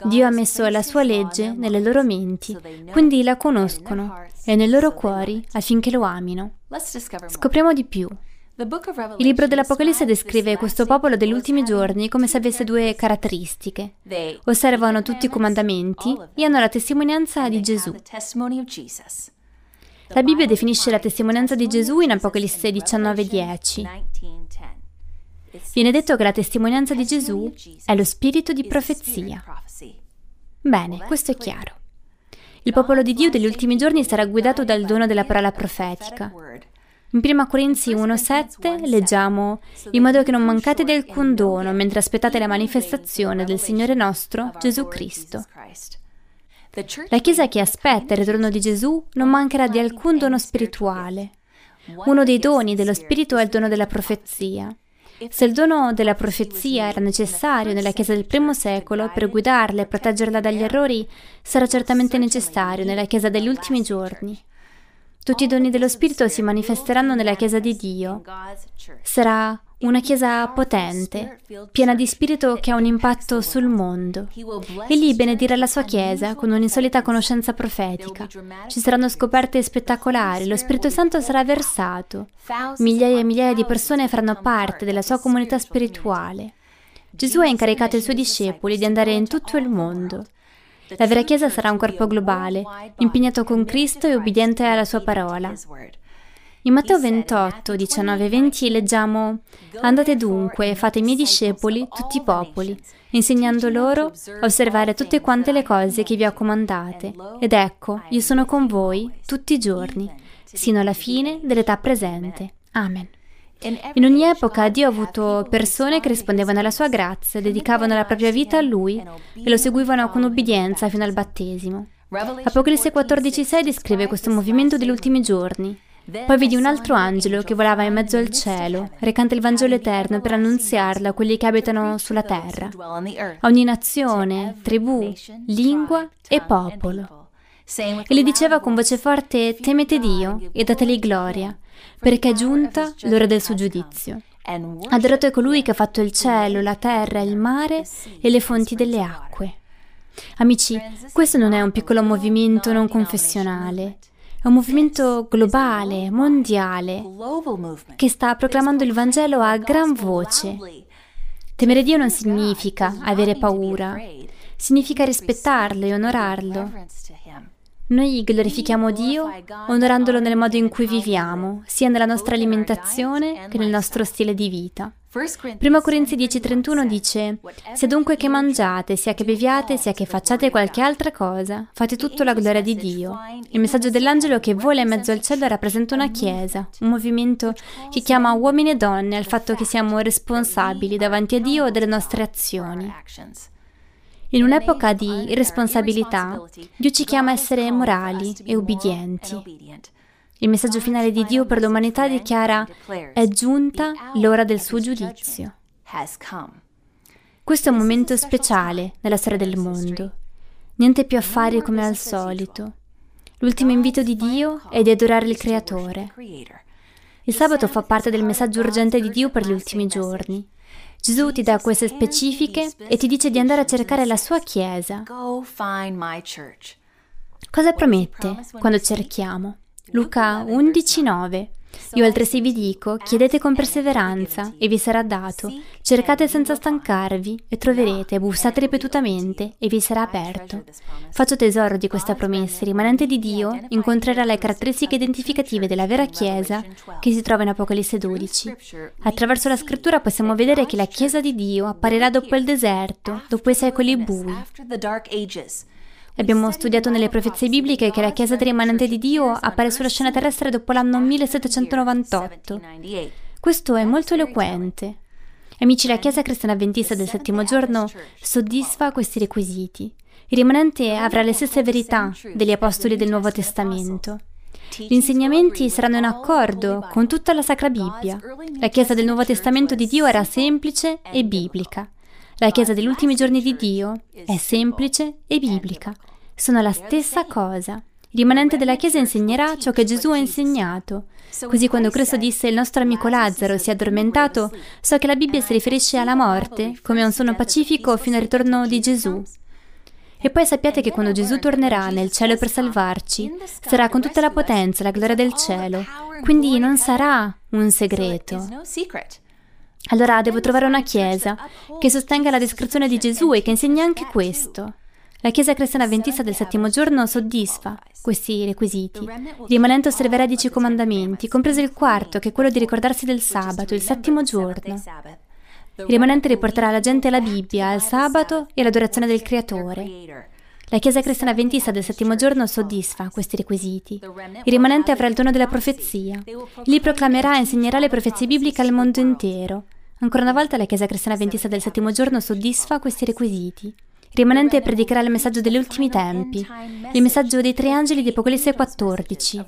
Dio ha messo la sua legge nelle loro menti, quindi la conoscono, e nei loro cuori affinché lo amino. Scopriamo di più. Il libro dell'Apocalisse descrive questo popolo degli ultimi giorni come se avesse due caratteristiche. Osservano tutti i comandamenti e hanno la testimonianza di Gesù. La Bibbia definisce la testimonianza di Gesù in Apocalisse 19:10. Viene detto che la testimonianza di Gesù è lo spirito di profezia. Bene, questo è chiaro. Il popolo di Dio degli ultimi giorni sarà guidato dal dono della parola profetica. In 1 Corinzi 1,7 leggiamo in modo che non mancate di alcun dono mentre aspettate la manifestazione del Signore nostro Gesù Cristo. La Chiesa che aspetta il ritorno di Gesù non mancherà di alcun dono spirituale. Uno dei doni dello Spirito è il dono della profezia. Se il dono della profezia era necessario nella Chiesa del primo secolo per guidarla e proteggerla dagli errori, sarà certamente necessario nella Chiesa degli ultimi giorni. Tutti i doni dello Spirito si manifesteranno nella Chiesa di Dio. Sarà una Chiesa potente, piena di spirito che ha un impatto sul mondo. Egli benedirà la sua Chiesa con un'insolita conoscenza profetica. Ci saranno scoperte spettacolari, lo Spirito Santo sarà versato. Migliaia e migliaia di persone faranno parte della sua comunità spirituale. Gesù ha incaricato i suoi discepoli di andare in tutto il mondo. La vera Chiesa sarà un corpo globale, impegnato con Cristo e obbediente alla sua parola. In Matteo 28, 19 e 20 leggiamo Andate dunque e fate i miei discepoli tutti i popoli, insegnando loro a osservare tutte quante le cose che vi ho comandate. Ed ecco, io sono con voi tutti i giorni, sino alla fine dell'età presente. Amen. In ogni epoca Dio ha avuto persone che rispondevano alla sua grazia, dedicavano la propria vita a Lui e lo seguivano con obbedienza fino al battesimo. Apocalisse 14,6 descrive questo movimento degli ultimi giorni. Poi vidi un altro angelo che volava in mezzo al cielo, recante il Vangelo eterno per annunziarlo a quelli che abitano sulla terra, a ogni nazione, tribù, lingua e popolo. E gli diceva con voce forte, temete Dio e dateli gloria, perché è giunta l'ora del suo giudizio. Adorate colui che ha fatto il cielo, la terra, il mare e le fonti delle acque. Amici, questo non è un piccolo movimento non confessionale, è un movimento globale, mondiale, che sta proclamando il Vangelo a gran voce. Temere Dio non significa avere paura, significa rispettarlo e onorarlo. Noi glorifichiamo Dio onorandolo nel modo in cui viviamo, sia nella nostra alimentazione che nel nostro stile di vita. 1 Corinzi 10:31 dice, Se dunque che mangiate, sia che beviate, sia che facciate qualche altra cosa, fate tutto la gloria di Dio. Il messaggio dell'angelo che vola in mezzo al cielo rappresenta una chiesa, un movimento che chiama uomini e donne al fatto che siamo responsabili davanti a Dio delle nostre azioni. In un'epoca di irresponsabilità, Dio ci chiama a essere morali e ubbidienti. Il messaggio finale di Dio per l'umanità dichiara è giunta l'ora del suo giudizio. Questo è un momento speciale nella storia del mondo. Niente più affari come al solito. L'ultimo invito di Dio è di adorare il Creatore. Il sabato fa parte del messaggio urgente di Dio per gli ultimi giorni. Gesù ti dà queste specifiche e ti dice di andare a cercare la sua Chiesa. Cosa promette quando cerchiamo? Luca 11:9 io altresì vi dico, chiedete con perseveranza e vi sarà dato, cercate senza stancarvi e troverete, bussate ripetutamente e vi sarà aperto. Faccio tesoro di questa promessa, rimanente di Dio, incontrerà le caratteristiche identificative della vera Chiesa che si trova in Apocalisse 12. Attraverso la scrittura possiamo vedere che la Chiesa di Dio apparirà dopo il deserto, dopo i secoli bui. Abbiamo studiato nelle profezie bibliche che la Chiesa del rimanente di Dio appare sulla scena terrestre dopo l'anno 1798. Questo è molto eloquente. Amici, la Chiesa cristiana avventista del settimo giorno soddisfa questi requisiti. Il rimanente avrà le stesse verità degli apostoli del Nuovo Testamento. Gli insegnamenti saranno in accordo con tutta la Sacra Bibbia. La Chiesa del Nuovo Testamento di Dio era semplice e biblica. La Chiesa degli ultimi giorni di Dio è semplice e biblica. Sono la stessa cosa. Il rimanente della Chiesa insegnerà ciò che Gesù ha insegnato. Così quando Cristo disse il nostro amico Lazzaro si è addormentato, so che la Bibbia si riferisce alla morte come a un sonno pacifico fino al ritorno di Gesù. E poi sappiate che quando Gesù tornerà nel cielo per salvarci, sarà con tutta la potenza e la gloria del cielo, quindi non sarà un segreto. Allora devo trovare una chiesa che sostenga la descrizione di Gesù e che insegni anche questo. La Chiesa cristiana avventista del settimo giorno soddisfa questi requisiti. Il rimanente osserverà dieci comandamenti, compreso il quarto, che è quello di ricordarsi del sabato, il settimo giorno. Il rimanente riporterà la gente alla Bibbia, al sabato e all'adorazione del Creatore. La Chiesa cristiana avventista del settimo giorno soddisfa questi requisiti. Il rimanente avrà il dono della profezia. Lì proclamerà e insegnerà le profezie bibliche al mondo intero. Ancora una volta la Chiesa cristiana avventista del settimo giorno soddisfa questi requisiti. Rimanente predicherà il messaggio degli ultimi tempi, il messaggio dei tre angeli di Apocalisse 14.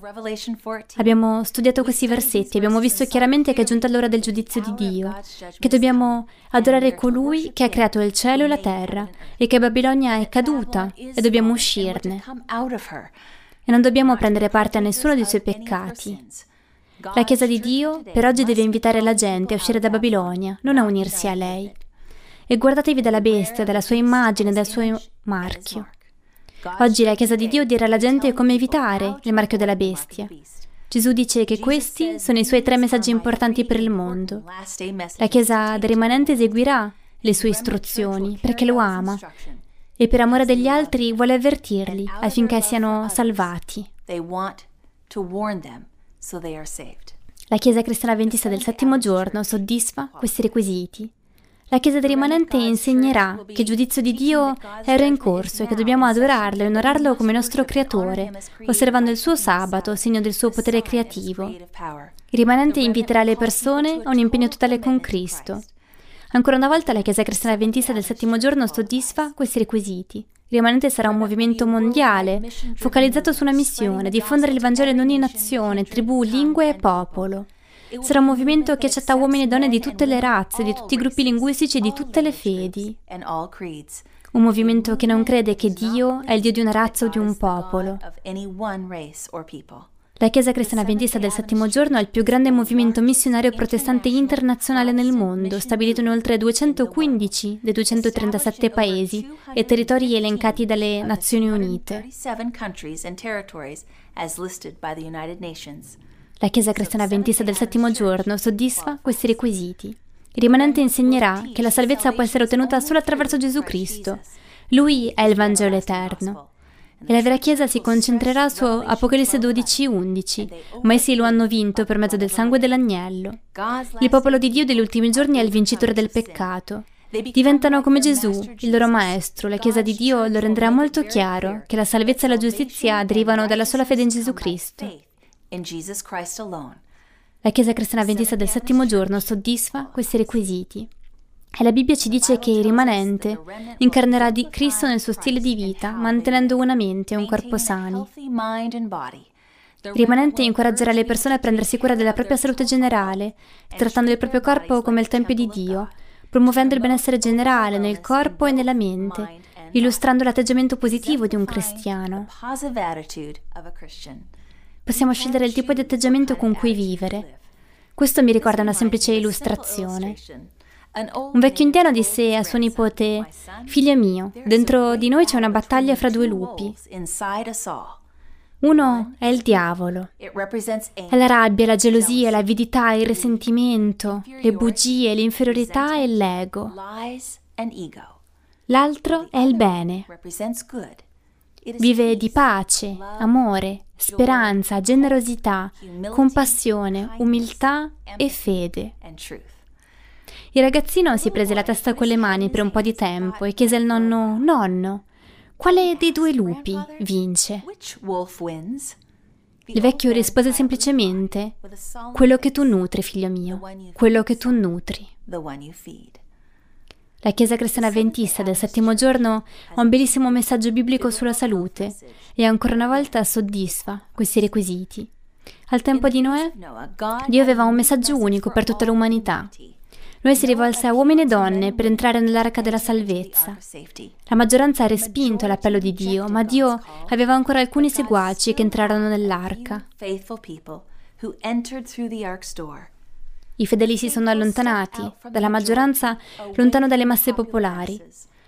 Abbiamo studiato questi versetti, abbiamo visto chiaramente che è giunta l'ora del giudizio di Dio, che dobbiamo adorare colui che ha creato il cielo e la terra e che Babilonia è caduta e dobbiamo uscirne. E non dobbiamo prendere parte a nessuno dei suoi peccati. La Chiesa di Dio per oggi deve invitare la gente a uscire da Babilonia, non a unirsi a lei. E guardatevi dalla bestia, dalla sua immagine, dal suo marchio. Oggi la Chiesa di Dio dirà alla gente come evitare il marchio della bestia. Gesù dice che questi sono i suoi tre messaggi importanti per il mondo. La Chiesa del rimanente eseguirà le sue istruzioni perché lo ama e per amore degli altri vuole avvertirli affinché siano salvati. La Chiesa cristiana avventista del settimo giorno soddisfa questi requisiti. La Chiesa del rimanente insegnerà che il giudizio di Dio era in corso e che dobbiamo adorarlo e onorarlo come nostro creatore, osservando il suo sabato, segno del suo potere creativo. Il rimanente inviterà le persone a un impegno totale con Cristo. Ancora una volta la Chiesa Cristiana Adventista del settimo giorno soddisfa questi requisiti. Il rimanente sarà un movimento mondiale, focalizzato su una missione, diffondere il Vangelo in ogni nazione, tribù, lingue e popolo. Sarà un movimento che accetta uomini e donne di tutte le razze, di tutti i gruppi linguistici e di tutte le fedi. Un movimento che non crede che Dio è il Dio di una razza o di un popolo. La Chiesa Cristiana Adventista del Settimo Giorno è il più grande movimento missionario protestante internazionale nel mondo, stabilito in oltre 215 dei 237 paesi e territori elencati dalle Nazioni Unite. La Chiesa Cristiana Adventista del Settimo Giorno soddisfa questi requisiti. Il rimanente insegnerà che la salvezza può essere ottenuta solo attraverso Gesù Cristo. Lui è il Vangelo eterno. E la vera Chiesa si concentrerà su Apocalisse 12:11, ma essi lo hanno vinto per mezzo del sangue dell'agnello. Il popolo di Dio degli ultimi giorni è il vincitore del peccato. Diventano come Gesù, il loro maestro. La Chiesa di Dio lo renderà molto chiaro che la salvezza e la giustizia derivano dalla sola fede in Gesù Cristo. La Chiesa cristiana avventista del settimo giorno soddisfa questi requisiti. E la Bibbia ci dice che il rimanente incarnerà di Cristo nel suo stile di vita, mantenendo una mente e un corpo sani. Il rimanente incoraggerà le persone a prendersi cura della propria salute generale, trattando il proprio corpo come il Tempio di Dio, promuovendo il benessere generale nel corpo e nella mente, illustrando l'atteggiamento positivo di un cristiano. Possiamo scegliere il tipo di atteggiamento con cui vivere. Questo mi ricorda una semplice illustrazione. Un vecchio indiano disse a suo nipote, Figlio mio, dentro di noi c'è una battaglia fra due lupi. Uno è il diavolo. È la rabbia, la gelosia, l'avidità, il risentimento, le bugie, l'inferiorità e l'ego. L'altro è il bene. Vive di pace, amore, speranza, generosità, compassione, umiltà e fede. Il ragazzino si prese la testa con le mani per un po' di tempo e chiese al nonno: Nonno, quale dei due lupi vince? Il vecchio rispose semplicemente: Quello che tu nutri, figlio mio, quello che tu nutri. La Chiesa Cristiana Adventista del settimo giorno ha un bellissimo messaggio biblico sulla salute e ancora una volta soddisfa questi requisiti. Al tempo di Noè, Dio aveva un messaggio unico per tutta l'umanità. Noè si rivolse a uomini e donne per entrare nell'arca della salvezza. La maggioranza ha respinto l'appello di Dio, ma Dio aveva ancora alcuni seguaci che entrarono nell'arca. I fedeli si sono allontanati, dalla maggioranza lontano dalle masse popolari.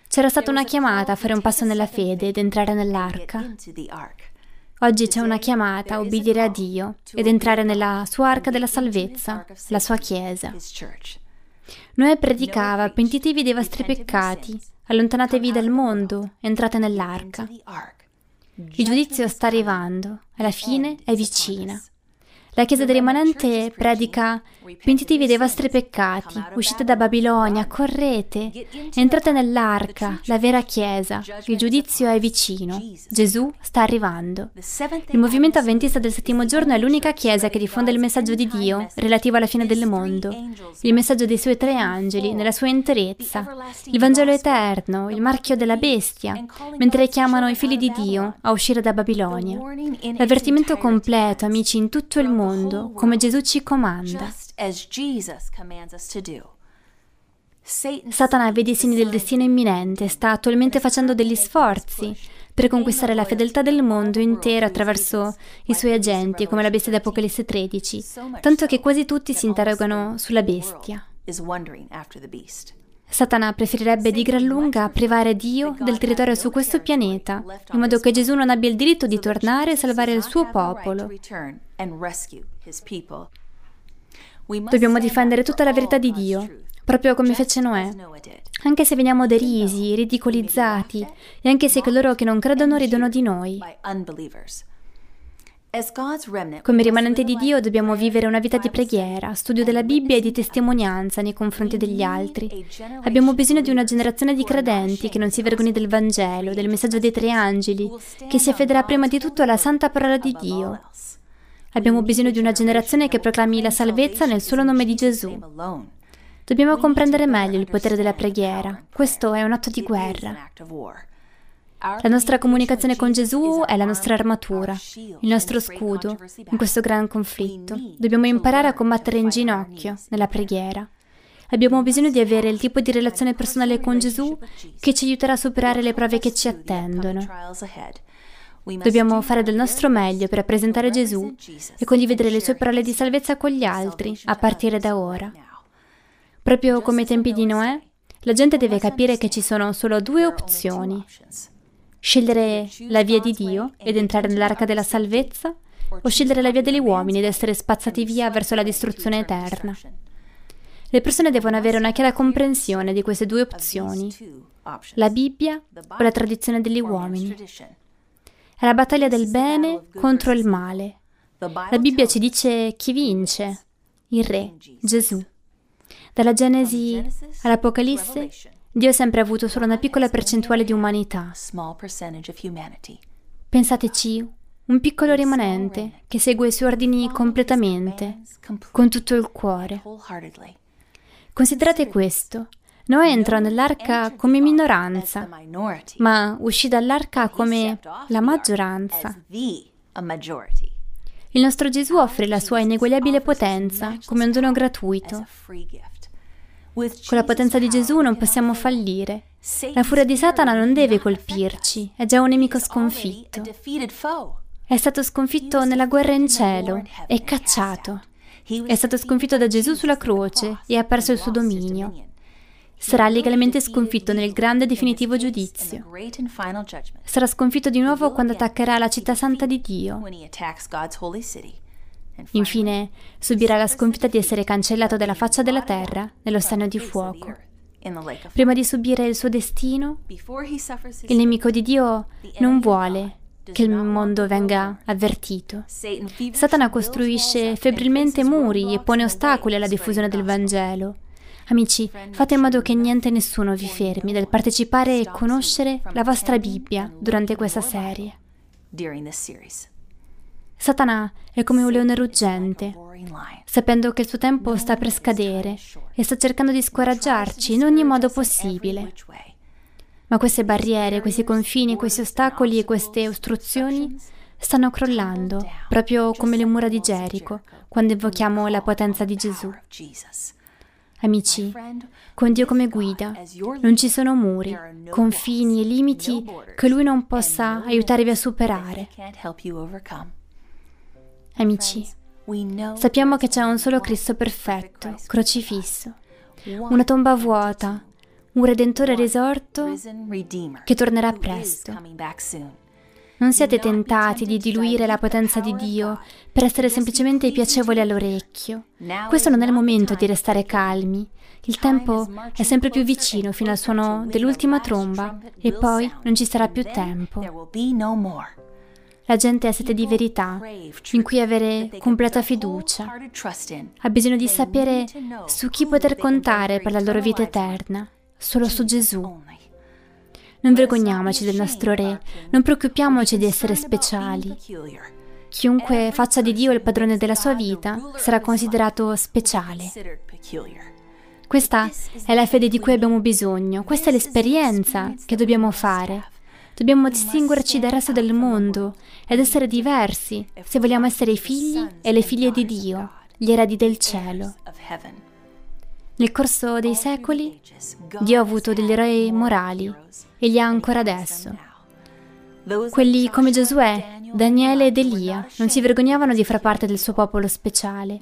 C'era stata una chiamata a fare un passo nella fede ed entrare nell'arca. Oggi c'è una chiamata a obbedire a Dio ed entrare nella sua arca della salvezza, la sua chiesa. Noè predicava, pentitevi dei vostri peccati, allontanatevi dal mondo, entrate nell'arca. Il giudizio sta arrivando, alla fine è vicina. La Chiesa del rimanente predica pentitevi dei vostri peccati, uscite da Babilonia, correte, entrate nell'arca, la vera Chiesa, il giudizio è vicino, Gesù sta arrivando. Il movimento avventista del settimo giorno è l'unica Chiesa che diffonde il messaggio di Dio relativo alla fine del mondo, il messaggio dei suoi tre angeli nella sua interezza, il Vangelo eterno, il marchio della bestia, mentre chiamano i figli di Dio a uscire da Babilonia. L'avvertimento completo, amici, in tutto il mondo mondo come Gesù ci comanda. Satana vede i segni del destino imminente, sta attualmente facendo degli sforzi per conquistare la fedeltà del mondo intero attraverso i suoi agenti, come la bestia di Apocalisse 13, tanto che quasi tutti si interrogano sulla bestia. Satana preferirebbe di gran lunga privare Dio del territorio su questo pianeta, in modo che Gesù non abbia il diritto di tornare e salvare il suo popolo. Dobbiamo difendere tutta la verità di Dio, proprio come fece Noè. Anche se veniamo derisi, ridicolizzati, e anche se coloro che non credono ridono di noi. Come rimanente di Dio dobbiamo vivere una vita di preghiera, studio della Bibbia e di testimonianza nei confronti degli altri. Abbiamo bisogno di una generazione di credenti che non si vergogni del Vangelo, del messaggio dei tre angeli, che si affederà prima di tutto alla santa parola di Dio. Abbiamo bisogno di una generazione che proclami la salvezza nel solo nome di Gesù. Dobbiamo comprendere meglio il potere della preghiera. Questo è un atto di guerra. La nostra comunicazione con Gesù è la nostra armatura, il nostro scudo in questo gran conflitto. Dobbiamo imparare a combattere in ginocchio nella preghiera. Abbiamo bisogno di avere il tipo di relazione personale con Gesù che ci aiuterà a superare le prove che ci attendono. Dobbiamo fare del nostro meglio per rappresentare Gesù e condividere le sue parole di salvezza con gli altri a partire da ora. Proprio come ai tempi di Noè, la gente deve capire che ci sono solo due opzioni Scegliere la via di Dio ed entrare nell'arca della salvezza o scegliere la via degli uomini ed essere spazzati via verso la distruzione eterna. Le persone devono avere una chiara comprensione di queste due opzioni, la Bibbia o la tradizione degli uomini. È la battaglia del bene contro il male. La Bibbia ci dice chi vince, il Re, Gesù. Dalla Genesi all'Apocalisse Dio ha sempre avuto solo una piccola percentuale di umanità. Pensateci, un piccolo rimanente che segue i suoi ordini completamente, con tutto il cuore. Considerate questo. Noè entrò nell'arca come minoranza, ma uscì dall'arca come la maggioranza. Il nostro Gesù offre la sua ineguagliabile potenza come un dono gratuito. Con la potenza di Gesù non possiamo fallire. La furia di Satana non deve colpirci, è già un nemico sconfitto. È stato sconfitto nella guerra in cielo, è cacciato. È stato sconfitto da Gesù sulla croce e ha perso il suo dominio. Sarà legalmente sconfitto nel grande e definitivo giudizio. Sarà sconfitto di nuovo quando attaccherà la città santa di Dio. Infine, subirà la sconfitta di essere cancellato dalla faccia della terra nello stagno di fuoco. Prima di subire il suo destino, il nemico di Dio non vuole che il mondo venga avvertito. Satana costruisce febbrilmente muri e pone ostacoli alla diffusione del Vangelo. Amici, fate in modo che niente e nessuno vi fermi dal partecipare e conoscere la vostra Bibbia durante questa serie. Satana è come un leone ruggente, sapendo che il suo tempo sta per scadere e sta cercando di scoraggiarci in ogni modo possibile. Ma queste barriere, questi confini, questi ostacoli e queste ostruzioni stanno crollando, proprio come le mura di Gerico, quando invochiamo la potenza di Gesù. Amici, con Dio come guida non ci sono muri, confini e limiti che Lui non possa aiutarvi a superare. Amici, sappiamo che c'è un solo Cristo perfetto, crocifisso, una tomba vuota, un Redentore risorto che tornerà presto. Non siate tentati di diluire la potenza di Dio per essere semplicemente piacevoli all'orecchio. Questo non è il momento di restare calmi. Il tempo è sempre più vicino fino al suono dell'ultima tromba e poi non ci sarà più tempo. La gente ha sete di verità, in cui avere completa fiducia. Ha bisogno di sapere su chi poter contare per la loro vita eterna, solo su Gesù. Non vergogniamoci del nostro Re, non preoccupiamoci di essere speciali. Chiunque faccia di Dio il padrone della sua vita sarà considerato speciale. Questa è la fede di cui abbiamo bisogno, questa è l'esperienza che dobbiamo fare. Dobbiamo distinguerci dal resto del mondo ed essere diversi se vogliamo essere i figli e le figlie di Dio, gli eredi del cielo. Nel corso dei secoli Dio ha avuto degli eroi morali e li ha ancora adesso. Quelli come Giosuè, Daniele ed Elia non si vergognavano di far parte del suo popolo speciale.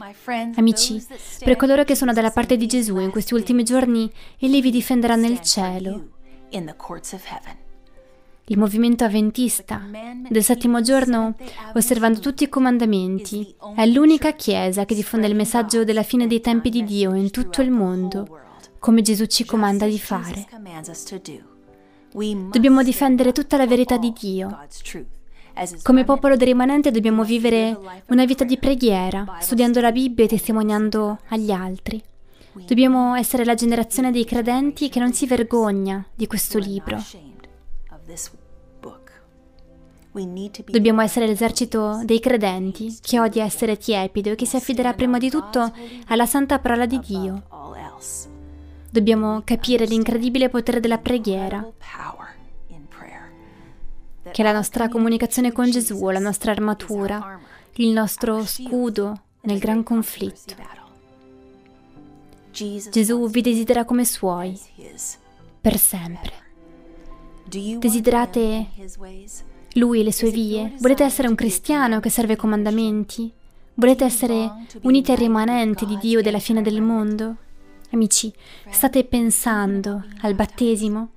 Amici, per coloro che sono dalla parte di Gesù in questi ultimi giorni, Egli vi difenderà nel cielo. Il movimento avventista del settimo giorno, osservando tutti i comandamenti, è l'unica chiesa che diffonde il messaggio della fine dei tempi di Dio in tutto il mondo, come Gesù ci comanda di fare. Dobbiamo difendere tutta la verità di Dio. Come popolo del rimanente dobbiamo vivere una vita di preghiera, studiando la Bibbia e testimoniando agli altri. Dobbiamo essere la generazione dei credenti che non si vergogna di questo libro. Dobbiamo essere l'esercito dei credenti che odia essere tiepido e che si affiderà prima di tutto alla santa parola di Dio. Dobbiamo capire l'incredibile potere della preghiera, che è la nostra comunicazione con Gesù, la nostra armatura, il nostro scudo nel gran conflitto. Gesù vi desidera come suoi, per sempre. Desiderate Lui e le sue vie? Volete essere un cristiano che serve comandamenti? Volete essere uniti al rimanente di Dio della fine del mondo? Amici, state pensando al battesimo?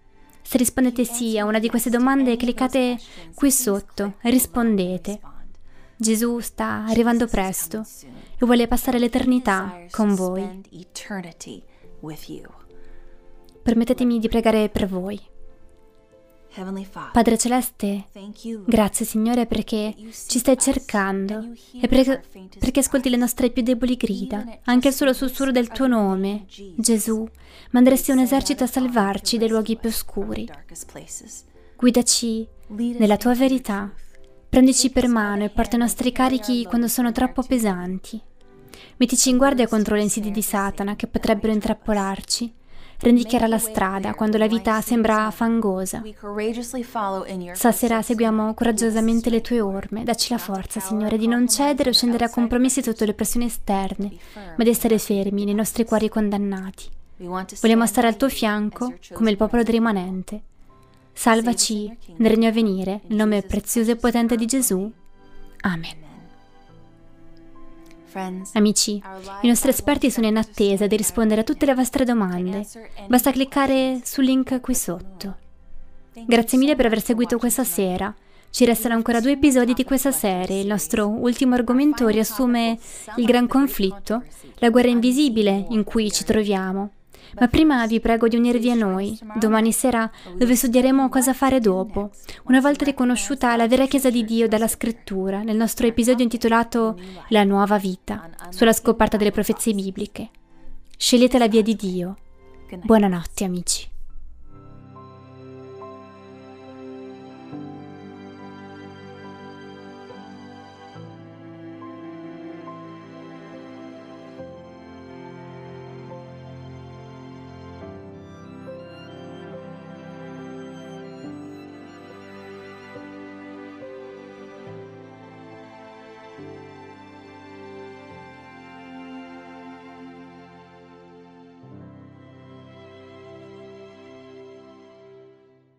Se rispondete sì a una di queste domande, cliccate qui sotto rispondete. Gesù sta arrivando presto e vuole passare l'eternità con voi. Permettetemi di pregare per voi. Padre Celeste, grazie Signore perché ci stai cercando e perché, perché, ascolti le nostre più deboli grida. Anche il solo sussurro del tuo nome, Gesù, manderesti un esercito a salvarci dai luoghi più oscuri. Guidaci nella tua verità. Prendici per mano e porta i nostri carichi quando sono troppo pesanti. Mettici in guardia contro le insidie di Satana che potrebbero intrappolarci Rendi la strada quando la vita sembra fangosa. Stasera seguiamo coraggiosamente le tue orme. Dacci la forza, Signore, di non cedere o scendere a compromessi sotto le pressioni esterne, ma di essere fermi nei nostri cuori condannati. Vogliamo stare al tuo fianco come il popolo rimanente. Salvaci nel regno a venire, nel nome prezioso e potente di Gesù. Amen. Amici, i nostri esperti sono in attesa di rispondere a tutte le vostre domande. Basta cliccare sul link qui sotto. Grazie mille per aver seguito questa sera. Ci restano ancora due episodi di questa serie. Il nostro ultimo argomento riassume il gran conflitto, la guerra invisibile in cui ci troviamo. Ma prima vi prego di unirvi a noi, domani sera, dove studieremo cosa fare dopo, una volta riconosciuta la vera Chiesa di Dio dalla Scrittura, nel nostro episodio intitolato La nuova vita, sulla scoperta delle profezie bibliche. Scegliete la via di Dio. Buonanotte, amici.